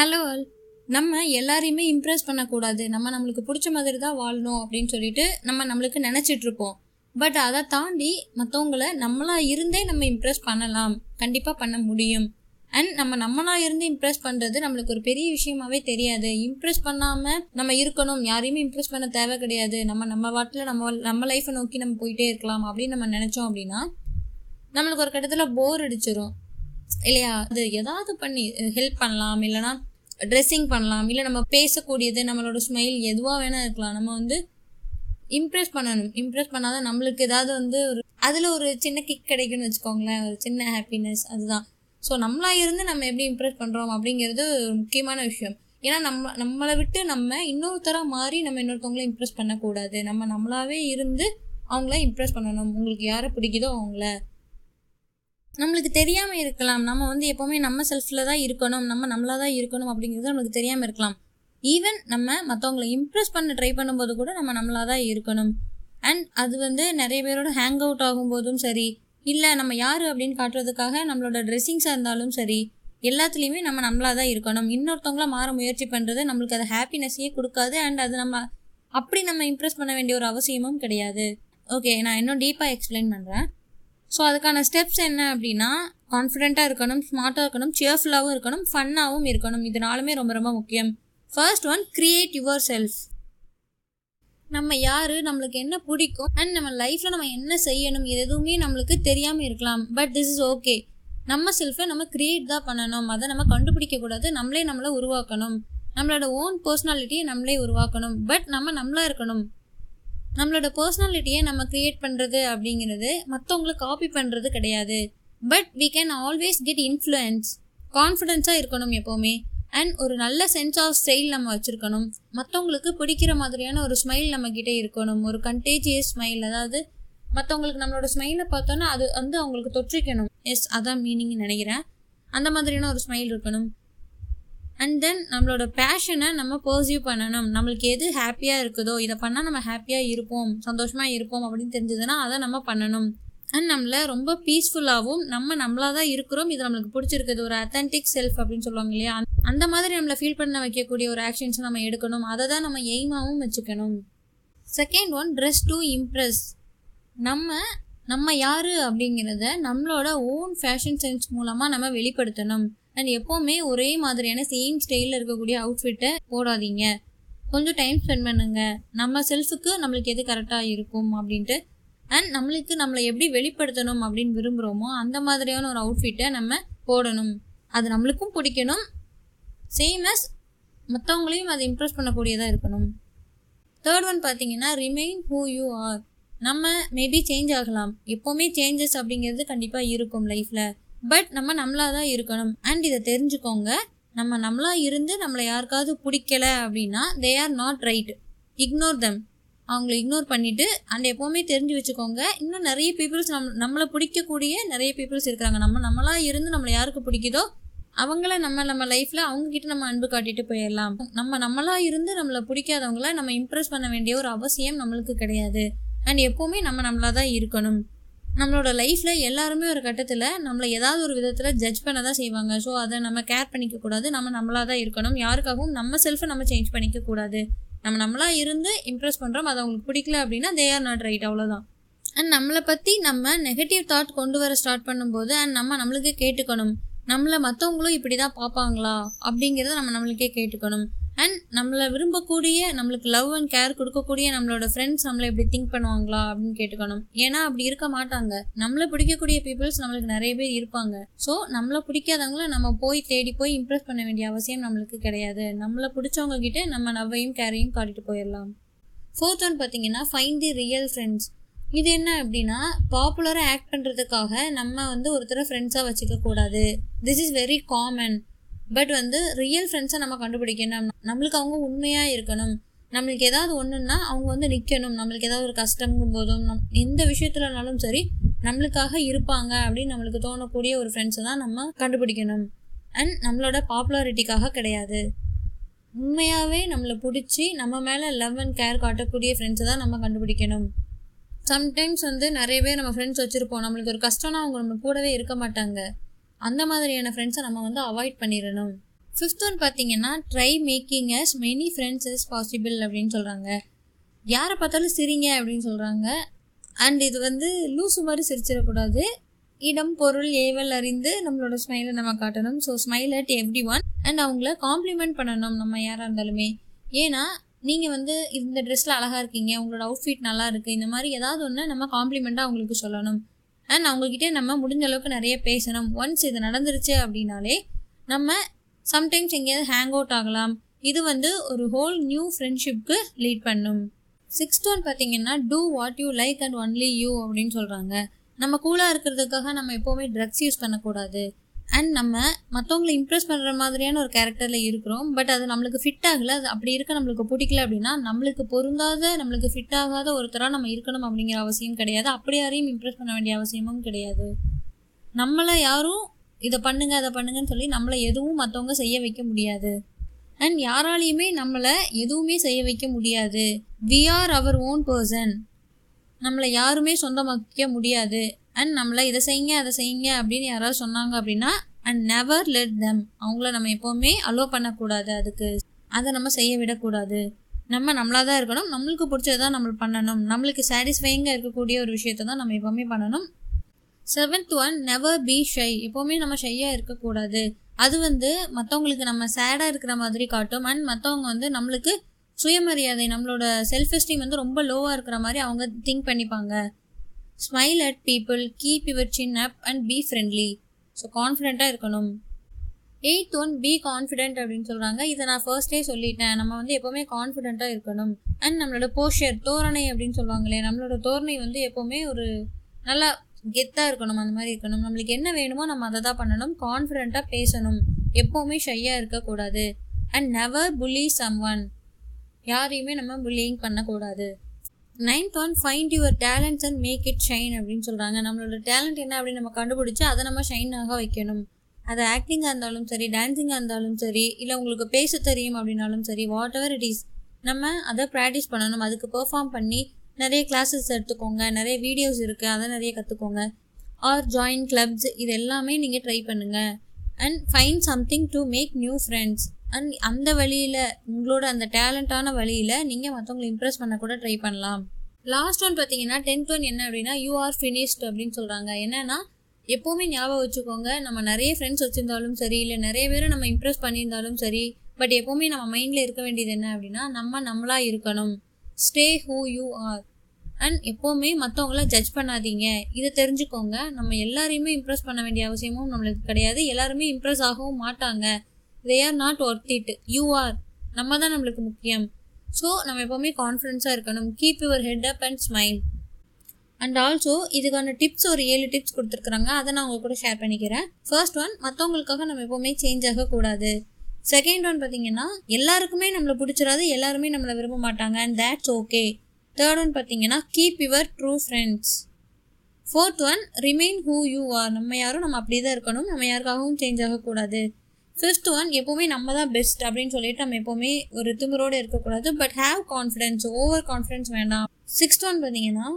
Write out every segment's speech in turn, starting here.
Hello all நம்ம எல்லாரையுமே Impress பண்ணக்கூடாது. நம்ம நம்மளுக்கு பிடிச்ச மாதிரி தான் வாழணும் அப்படின்னு சொல்லிட்டு நம்ம நம்மளுக்கு நினச்சிட்ருப்போம் பட் அதை தாண்டி மற்றவங்கள நம்மளாக இருந்தே நம்ம இம்ப்ரெஸ் பண்ணலாம். கண்டிப்பாக பண்ண முடியும். அண்ட் நம்ம நம்மளாக இருந்து இம்ப்ரெஸ் பண்ணுறது நம்மளுக்கு ஒரு பெரிய விஷயமாவே தெரியாது. இம்ப்ரெஸ் பண்ணாமல் நம்ம இருக்கணும். யாரையுமே இம்ப்ரெஸ் பண்ண தேவை கிடையாது. நம்ம நம்ம வாட்டில் நம்ம நம்ம லைஃப்பை நோக்கி நம்ம போயிட்டே இருக்கலாம் அப்படின்னு நம்ம நினச்சோம் அப்படின்னா நம்மளுக்கு ஒரு கட்டத்தில் போர் அடிச்சிடும் இல்லையா? அது ஏதாவது பண்ணி ஹெல்ப் பண்ணலாம். இல்லைனா ட்ரெஸ்ஸிங் பண்ணலாம் இல்லை நம்ம பேசக்கூடியது நம்மளோட ஸ்மைல் எதுவாக வேணால் இருக்கலாம். நம்ம வந்து இம்ப்ரெஸ் பண்ணணும். இம்ப்ரெஸ் பண்ணாதான் நம்மளுக்கு ஏதாவது வந்து ஒரு அதில் ஒரு சின்ன கிக் கிடைக்கும்னு வச்சுக்கோங்களேன். ஒரு சின்ன ஹாப்பினஸ் அதுதான். ஸோ நம்மளா இருந்து நம்ம எப்படி இம்ப்ரெஸ் பண்ணுறோம் அப்படிங்கிறது ஒரு முக்கியமான விஷயம். ஏன்னா நம்ம நம்மளை விட்டு நம்ம இன்னொருத்தராக மாறி நம்ம இன்னொருத்தவங்கள இம்ப்ரெஸ் பண்ணக்கூடாது. நம்ம நம்மளாவே இருந்து அவங்கள இம்ப்ரெஸ் பண்ணணும். உங்களுக்கு யாரை பிடிக்குதோ அவங்கள. நம்மளுக்கு தெரியாமல் இருக்கலாம். நம்ம வந்து எப்போவுமே நம்ம செல்ஃபில் தான் இருக்கணும். நம்ம நம்மளாக தான் இருக்கணும் அப்படிங்கிறது நம்மளுக்கு தெரியாமல் இருக்கலாம். ஈவன் நம்ம மற்றவங்கள இம்ப்ரெஸ் பண்ண ட்ரை பண்ணும்போது கூட நம்ம நம்மளாக தான் இருக்கணும். அண்ட் அது வந்து நிறைய பேரோட ஹேங் அவுட் ஆகும்போதும் சரி இல்லை நம்ம யார் அப்படின்னு காட்டுறதுக்காக நம்மளோட ட்ரெஸ்ஸிங்ஸாக இருந்தாலும் சரி எல்லாத்துலேயுமே நம்ம நம்மளாக தான் இருக்கணும். இன்னொருத்தவங்கள மாற முயற்சி பண்ணுறது நம்மளுக்கு அது ஹாப்பினஸ்ஸையே கொடுக்காது. அண்ட் அது நம்ம அப்படி நம்ம இம்ப்ரெஸ் பண்ண வேண்டிய ஒரு அவசியமும் கிடையாது. ஓகே நான் இன்னும் டீப்பாக எக்ஸ்பிளைன் பண்ணுறேன் ஸோ அதுக்கான ஸ்டெப்ஸ் என்ன அப்படின்னா கான்ஃபிடென்ட்டாக இருக்கணும் ஸ்மார்ட்டாக இருக்கணும் சியர்ஃபுல்லாகவும் இருக்கணும் ஃபன்னாகவும் இருக்கணும். இது நாலுமே ரொம்ப ரொம்ப முக்கியம். First one create yourself நம்ம யார் நம்மளுக்கு என்ன பிடிக்கும் அண்ட் நம்ம லைஃப்பில் நம்ம என்ன செய்யணும் இது எதுவுமே நம்மளுக்கு தெரியாமல் இருக்கலாம். பட் திஸ் இஸ் ஓகே நம்ம செல்ஃபை நம்ம கிரியேட் தான் பண்ணணும். அதை நம்ம கண்டுபிடிக்கக்கூடாது நம்மளே நம்மளை உருவாக்கணும். நம்மளோட ஓன் பர்சனாலிட்டியை நம்மளே உருவாக்கணும். பட் நம்ம நம்மளாக இருக்கணும். நம்மளோட பர்சனாலிட்டியை நம்ம க்ரியேட் பண்ணுறது அப்படிங்கிறது மற்றவங்களுக்கு காப்பி பண்ணுறது கிடையாது. But we can always get influence கான்ஃபிடென்ஸாக இருக்கணும் எப்போவுமே. அண்ட் ஒரு நல்ல சென்ஸ் ஆஃப் ஸ்டைல் நம்ம வச்சுருக்கணும். மற்றவங்களுக்கு பிடிக்கிற மாதிரியான ஒரு ஸ்மைல் நம்மக்கிட்ட இருக்கணும். ஒரு கண்டேஜியஸ் ஸ்மைல் அதாவது மற்றவங்களுக்கு நம்மளோட ஸ்மைலை பார்த்தோன்னா அது வந்து அவங்களுக்கு தொற்றிக்கணும். எஸ் அதான் மீனிங்னு நினைக்கிறேன். அந்த மாதிரியான ஒரு ஸ்மைல் இருக்கணும். அண்ட் தென் நம்மளோட பேஷனை நம்ம பர்சியூ பண்ணணும். நம்மளுக்கு எது ஹாப்பியாக இருக்குதோ இதை பண்ணால் நம்ம ஹாப்பியாக இருப்போம் சந்தோஷமாக இருப்போம் அப்படின்னு தெரிஞ்சதுன்னா அதை நம்ம பண்ணணும். அண்ட் நம்மளை ரொம்ப பீஸ்ஃபுல்லாகவும் நம்ம நம்மளாக தான் இருக்கிறோம். இது நம்மளுக்கு பிடிச்சிருக்குது ஒரு அத்தன்டிக் செல்ஃப் அப்படின்னு சொல்லுவாங்க இல்லையா? அந்த மாதிரி நம்மளை ஃபீல் பண்ண வைக்கக்கூடிய ஒரு ஆக்ஷன்ஸை நம்ம எடுக்கணும். அதை தான் நம்ம எய்மாகவும் வச்சுக்கணும். Second one dress to impress நம்ம நம்ம யார் அப்படிங்கிறத நம்மளோட ஓன் ஃபேஷன் சென்ஸ் மூலமாக நம்ம வெளிப்படுத்தணும். அண்ட் எப்போவுமே ஒரே மாதிரியான சேம் ஸ்டைலில் இருக்கக்கூடிய அவுட்ஃபிட்டை போடாதீங்க. கொஞ்சம் டைம் ஸ்பெண்ட் பண்ணுங்க. நம்ம செல்ஃபுக்கு நம்மளுக்கு எது கரெக்டாக இருக்கும் அப்படின்ட்டு. அண்ட் நம்மளுக்கு நம்மளை எப்படி வெளிப்படுத்தணும் அப்படின்னு விரும்புகிறோமோ அந்த மாதிரியான ஒரு அவுட்ஃபிட்டை நம்ம போடணும். அது நம்மளுக்கும் பிடிக்கணும். சேம் அஸ் மற்றவங்களையும் அதை இம்ப்ரெஸ் பண்ணக்கூடியதாக இருக்கணும். தேர்ட் ஒன் பார்த்தீங்கன்னா ரிமைன் ஹூ யூ ஆர் நம்ம மேபி சேஞ்ச் ஆகலாம். எப்போவுமே சேஞ்சஸ் அப்படிங்கிறது கண்டிப்பாக இருக்கும் லைஃப்பில் பட் நம்ம நம்மளாக தான் இருக்கணும். அண்ட் இதை தெரிஞ்சுக்கோங்க. நம்ம நம்மளாக இருந்து நம்மளை யாருக்காவது பிடிக்கல அப்படின்னா they are not right ignore them அவங்கள இக்னோர் பண்ணிவிட்டு அண்ட் எப்போவுமே தெரிஞ்சு வச்சுக்கோங்க. இன்னும் நிறைய பீப்புள்ஸ் நம் நம்மளை பிடிக்கக்கூடிய நிறைய பீப்புள்ஸ் இருக்கிறாங்க. நம்ம நம்மளாக இருந்து நம்மளை யாருக்கு பிடிக்குதோ அவங்கள நம்ம நம்ம லைஃப்பில் அவங்கக்கிட்ட நம்ம அன்பு காட்டிட்டு போயிடலாம். நம்ம நம்மளாக இருந்து நம்மளை பிடிக்காதவங்கள நம்ம இம்ப்ரெஸ் பண்ண வேண்டிய ஒரு அவசியம் நம்மளுக்கு கிடையாது. அண்ட் எப்போவுமே நம்ம நம்மளாக தான் இருக்கணும். நம்மளோட லைஃப்பில் எல்லாருமே ஒரு கட்டத்தில் நம்மளை ஏதாவது ஒரு விதத்தில் ஜட்ஜ் பண்ண தான் செய்வாங்க. ஸோ அதை நம்ம கேர் பண்ணிக்கக்கூடாது. நம்ம நம்மளாக தான் இருக்கணும். யாருக்காகவும் நம்ம செல்ஃபை நம்ம சேஞ்ச் பண்ணிக்கக்கூடாது. நம்ம நம்மளாக இருந்து இம்ப்ரெஸ் பண்ணுறோம் அது அவங்களுக்கு பிடிக்கல அப்படின்னா தே ஆர் நாட் ரைட் அவ்வளோதான் அண்ட் நம்மளை பற்றி நம்ம நெகட்டிவ் தாட் கொண்டு வர ஸ்டார்ட் பண்ணும்போது அண்ட் நம்ம நம்மளுக்கே கேட்டுக்கணும். நம்மளை மற்றவங்களும் இப்படி தான் பார்ப்பாங்களா? அப்படிங்கிறத நம்ம நம்மளுக்கே கேட்டுக்கணும். அண்ட் நம்மளை விரும்பக்கூடிய நம்மளுக்கு லவ் அண்ட் கேர் கொடுக்கக்கூடிய நம்மளோட ஃப்ரெண்ட்ஸ் நம்மளை இப்படி திங்க் பண்ணுவாங்களா அப்படின்னு கேட்டுக்கணும். ஏன்னா அப்படி இருக்க மாட்டாங்க. நம்மளை பிடிக்கக்கூடிய பீப்புள்ஸ் நம்மளுக்கு நிறைய பேர் இருப்பாங்க. ஸோ நம்மளை பிடிக்காதவங்கள நம்ம போய் தேடி போய் இம்ப்ரெஸ் பண்ண வேண்டிய அவசியம் நம்மளுக்கு கிடையாது. நம்மளை பிடிச்சவங்க கிட்ட நம்ம நவ்வையும் கேரையும் காட்டிட்டு போயிடலாம். ஃபோர்த் ஒன் பார்த்தீங்கன்னா ஃபைன் தி ரியல் ஃப்ரெண்ட்ஸ் இது என்ன அப்படின்னா பாப்புலராக ஆக்ட் பண்ணுறதுக்காக நம்ம வந்து ஒருத்தரை ஃப்ரெண்ட்ஸாக வச்சுக்க கூடாது this is very common but வந்து ரியல் ஃப்ரெண்ட்ஸை நம்ம கண்டுபிடிக்கணும். நம்மளுக்கு அவங்க உண்மையாக இருக்கணும். நம்மளுக்கு ஏதாவது ஒன்றுன்னா அவங்க வந்து நிற்கணும் நம்மளுக்கு ஏதாவது ஒரு கஷ்டங்கும் போதும் நம் எந்த விஷயத்துலனாலும் சரி நம்மளுக்காக இருப்பாங்க அப்படின்னு நம்மளுக்கு தோணக்கூடிய ஒரு ஃப்ரெண்ட்ஸை தான் நம்ம கண்டுபிடிக்கணும். அண்ட் நம்மளோட பாப்புலாரிட்டிக்காக கிடையாது. உண்மையாகவே நம்மளை பிடிச்சி நம்ம மேலே லவ் அண்ட் கேர் காட்டக்கூடிய ஃப்ரெண்ட்ஸை தான் நம்ம கண்டுபிடிக்கணும். சம்டைம்ஸ் வந்து நிறைய பேர் நம்ம ஃப்ரெண்ட்ஸ் வச்சுருப்போம். நம்மளுக்கு ஒரு கஷ்டம்னா அவங்க நம்ம கூடவே இருக்க மாட்டாங்க. அந்த மாதிரியான ஃப்ரெண்ட்ஸை நம்ம வந்து அவாய்ட் பண்ணிடணும் ஃபிஃப்த் ஒன் பார்த்தீங்கன்னா try making as many friends is possible அப்படின்னு சொல்கிறாங்க யாரை பார்த்தாலும் சிரிங்க அப்படின்னு சொல்கிறாங்க அண்ட் இது வந்து லூசு மாதிரி சிரிச்சிடக்கூடாது. இடம் பொருள் ஏவல் அறிந்து நம்மளோட ஸ்மைலை நம்ம காட்டணும். So smile at everyone and அவங்கள காம்ப்ளிமெண்ட் பண்ணணும் நம்ம யாராக இருந்தாலுமே. ஏன்னா நீங்கள் வந்து இந்த ட்ரெஸ்ஸில் அழகாக இருக்கீங்க உங்களோட அவுட்ஃபிட் நல்லா இருக்குது இந்த மாதிரி ஏதாவது ஒன்று நம்ம காம்ப்ளிமெண்ட்டாக அவங்களுக்கு சொல்லணும். அண்ட் அவங்கக்கிட்டே நம்ம முடிஞ்ச அளவுக்கு நிறைய பேசணும். ஒன்ஸ் இது நடந்துருச்சு அப்படின்னாலே நம்ம சம்டைம்ஸ் எங்கேயாவது ஹேங் அவுட் ஆகலாம். இது வந்து ஒரு ஹோல் நியூ ஃப்ரெண்ட்ஷிப்க்கு லீட் பண்ணும். சிக்ஸ்த் ஒன் பார்த்தீங்கன்னா do what you like and only you அப்படின்னு சொல்கிறாங்க நம்ம கூலாக இருக்கிறதுக்காக நம்ம எப்போவுமே ட்ரக்ஸ் யூஸ் பண்ணக்கூடாது. அண்ட் நம்ம மற்றவங்களை இம்ப்ரெஸ் பண்ணுற மாதிரியான ஒரு கேரக்டரில் இருக்கிறோம். பட் அது நம்மளுக்கு ஃபிட் ஆகலை. அது அப்படி இருக்க நம்மளுக்கு பிடிக்கல அப்படின்னா நம்மளுக்கு பொருந்தாத நம்மளுக்கு ஃபிட் ஆகாத ஒருத்தராக நம்ம இருக்கணும் அப்படிங்கிற அவசியம் கிடையாது. அப்படி யாரையும் இம்ப்ரெஸ் பண்ண வேண்டிய அவசியமும் கிடையாது. நம்மளை யாரும் இதை பண்ணுங்க அதை பண்ணுங்கன்னு சொல்லி நம்மளை எதுவும் மற்றவங்க செய்ய வைக்க முடியாது. அண்ட் யாராலையுமே நம்மளை எதுவுமே செய்ய வைக்க முடியாது. We are our own person நம்மளை யாருமே சொந்தமாக்க முடியாது. அண்ட் நம்மளை இதை செய்யுங்க அதை செய்யுங்க அப்படின்னு யாராவது சொன்னாங்க அப்படின்னா அண்ட் நெவர் லெட் தெம் அவங்கள நம்ம எப்போவுமே அலோவ் பண்ணக்கூடாது அதுக்கு. அதை நம்ம செய்ய விடக்கூடாது. நம்ம நம்மளாக தான் இருக்கணும். நம்மளுக்கு பிடிச்சது தான் நம்ம பண்ணணும். நம்மளுக்கு சாட்டிஸ்ஃபைங்காக இருக்கக்கூடிய ஒரு விஷயத்தை தான் நம்ம எப்போவுமே பண்ணணும். Seventh one never be shy எப்போவுமே நம்ம ஷையாக இருக்கக்கூடாது. அது வந்து மற்றவங்களுக்கு நம்ம சேடாக இருக்கிற மாதிரி காட்டும். அண்ட் மற்றவங்க வந்து நம்மளுக்கு சுயமரியாதை நம்மளோட செல்ஃப் எஸ்டீம் வந்து ரொம்ப லோவாக இருக்கிற மாதிரி அவங்க திங்க் பண்ணிப்பாங்க. Smile at people keep your chin up and be friendly so கான்ஃபிடென்ட்டாக இருக்கணும். எயித் ஒன் பி கான்ஃபிடென்ட் அப்படின்னு சொல்கிறாங்க இதை நான் ஃபர்ஸ்டே சொல்லிட்டேன். நம்ம வந்து எப்போவுமே கான்ஃபிடென்ட்டாக இருக்கணும். அண்ட் நம்மளோட போஷர் தோரணை அப்படின்னு சொல்லுவாங்களே நம்மளோட தோரணை வந்து எப்போவுமே ஒரு நல்லா கெத்தாக இருக்கணும். அந்த மாதிரி இருக்கணும். நம்மளுக்கு என்ன வேணுமோ நம்ம அதை தான் பண்ணணும். கான்ஃபிடென்ட்டாக பேசணும். எப்போவுமே ஷையாக இருக்கக்கூடாது. And never bully someone யாரையுமே நம்ம புல்லிங் பண்ணக்கூடாது. Ninth one find your talents and make it shine அப்படின்னு சொல்கிறாங்க நம்மளோட டேலண்ட் என்ன அப்படின்னு நம்ம கண்டுபிடிச்சி அதை நம்ம ஷைன் ஆக வைக்கணும். அது ஆக்டிங்காக இருந்தாலும் சரி டான்ஸிங்காக இருந்தாலும் சரி இல்லை உங்களுக்கு பேச தெரியும் அப்படின்னாலும் சரி வாட் எவர் இட் இஸ் நம்ம அதை ப்ராக்டிஸ் பண்ணணும். அதுக்கு பெர்ஃபார்ம் பண்ணி நிறைய கிளாஸஸ் எடுத்துக்கோங்க. நிறைய வீடியோஸ் இருக்குது அதை நிறைய கற்றுக்கோங்க ஆர் ஜாயின் கிளப்ஸ் இது எல்லாமே நீங்கள் ட்ரை பண்ணுங்கள் and find something to make new friends and அந்த வழியில் உங்களோட அந்த டேலண்டான வழியில் நீங்கள் மற்றவங்களை இம்ப்ரெஸ் பண்ண கூட ட்ரை பண்ணலாம். லாஸ்ட் ஒன் பார்த்தீங்கன்னா டென்த் ஒன் என்ன அப்படின்னா யூ ஆர் ஃபினிஷ்ட் அப்படின்னு சொல்கிறாங்க என்னென்னா எப்போவுமே ஞாபகம் வச்சுக்கோங்க நம்ம நிறைய ஃப்ரெண்ட்ஸ் வச்சுருந்தாலும் சரி இல்லை நிறைய பேரை நம்ம இம்ப்ரெஸ் பண்ணியிருந்தாலும் சரி பட் எப்போவுமே நம்ம மைண்டில் இருக்க வேண்டியது என்ன அப்படின்னா நம்ம நம்மளாக இருக்கணும். Stay who you are and எப்போவுமே மற்றவங்கள ஜட்ஜ் பண்ணாதீங்க. இதை தெரிஞ்சுக்கோங்க. நம்ம எல்லாரையுமே இம்ப்ரெஸ் பண்ண வேண்டிய அவசியமும் நம்மளுக்கு கிடையாது. எல்லாருமே இம்ப்ரெஸ் ஆகவும் மாட்டாங்க. They are not worth it you are நம்ம தான் நம்மளுக்கு முக்கியம். ஸோ நம்ம எப்போவுமே கான்ஃபிடென்ஸாக இருக்கணும். Keep your head up and smile and also இதுக்கான டிப்ஸ் ஒரு ஏழு டிப்ஸ் கொடுத்துருக்குறாங்க. அதை நான் உங்க கூட ஷேர் பண்ணிக்கிறேன். ஃபர்ஸ்ட் ஒன் மற்றவங்களுக்காக நம்ம எப்போவுமே சேஞ்ச் ஆகக்கூடாது. செகண்ட் ஒன் பார்த்தீங்கன்னா எல்லாருக்குமே நம்மளை பிடிச்சிடாது எல்லாருமே நம்மளை விரும்ப மாட்டாங்க. And that's okay third one பார்த்தீங்கன்னா keep your true friends fourth one remain who you are நம்ம யாரும் நம்ம அப்படியே தான் இருக்கணும். நம்ம யாருக்காகவும் சேஞ்ச் ஆகக்கூடாது. ஃபிஃப்த் ஒன் எப்போவுமே நம்ம தான் பெஸ்ட் அப்படின்னு சொல்லிட்டு நம்ம எப்போவுமே ஒரு திமிரோடு இருக்கக்கூடாது. But have confidence over confidence வேண்டாம். சிக்ஸ்த் ஒன் பார்த்தீங்கன்னா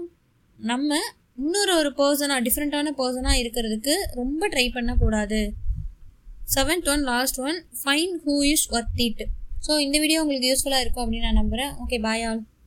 நம்ம இன்னொரு ஒரு பர்சனாக டிஃப்ரெண்ட்டான பர்சனாக இருக்கிறதுக்கு ரொம்ப ட்ரை பண்ணக்கூடாது. Seventh one last one find who is worth it so இந்த வீடியோ உங்களுக்கு யூஸ்ஃபுல்லாக இருக்கும் அப்படின்னு நான் நம்புகிறேன் ஓகே பாய் ஆல்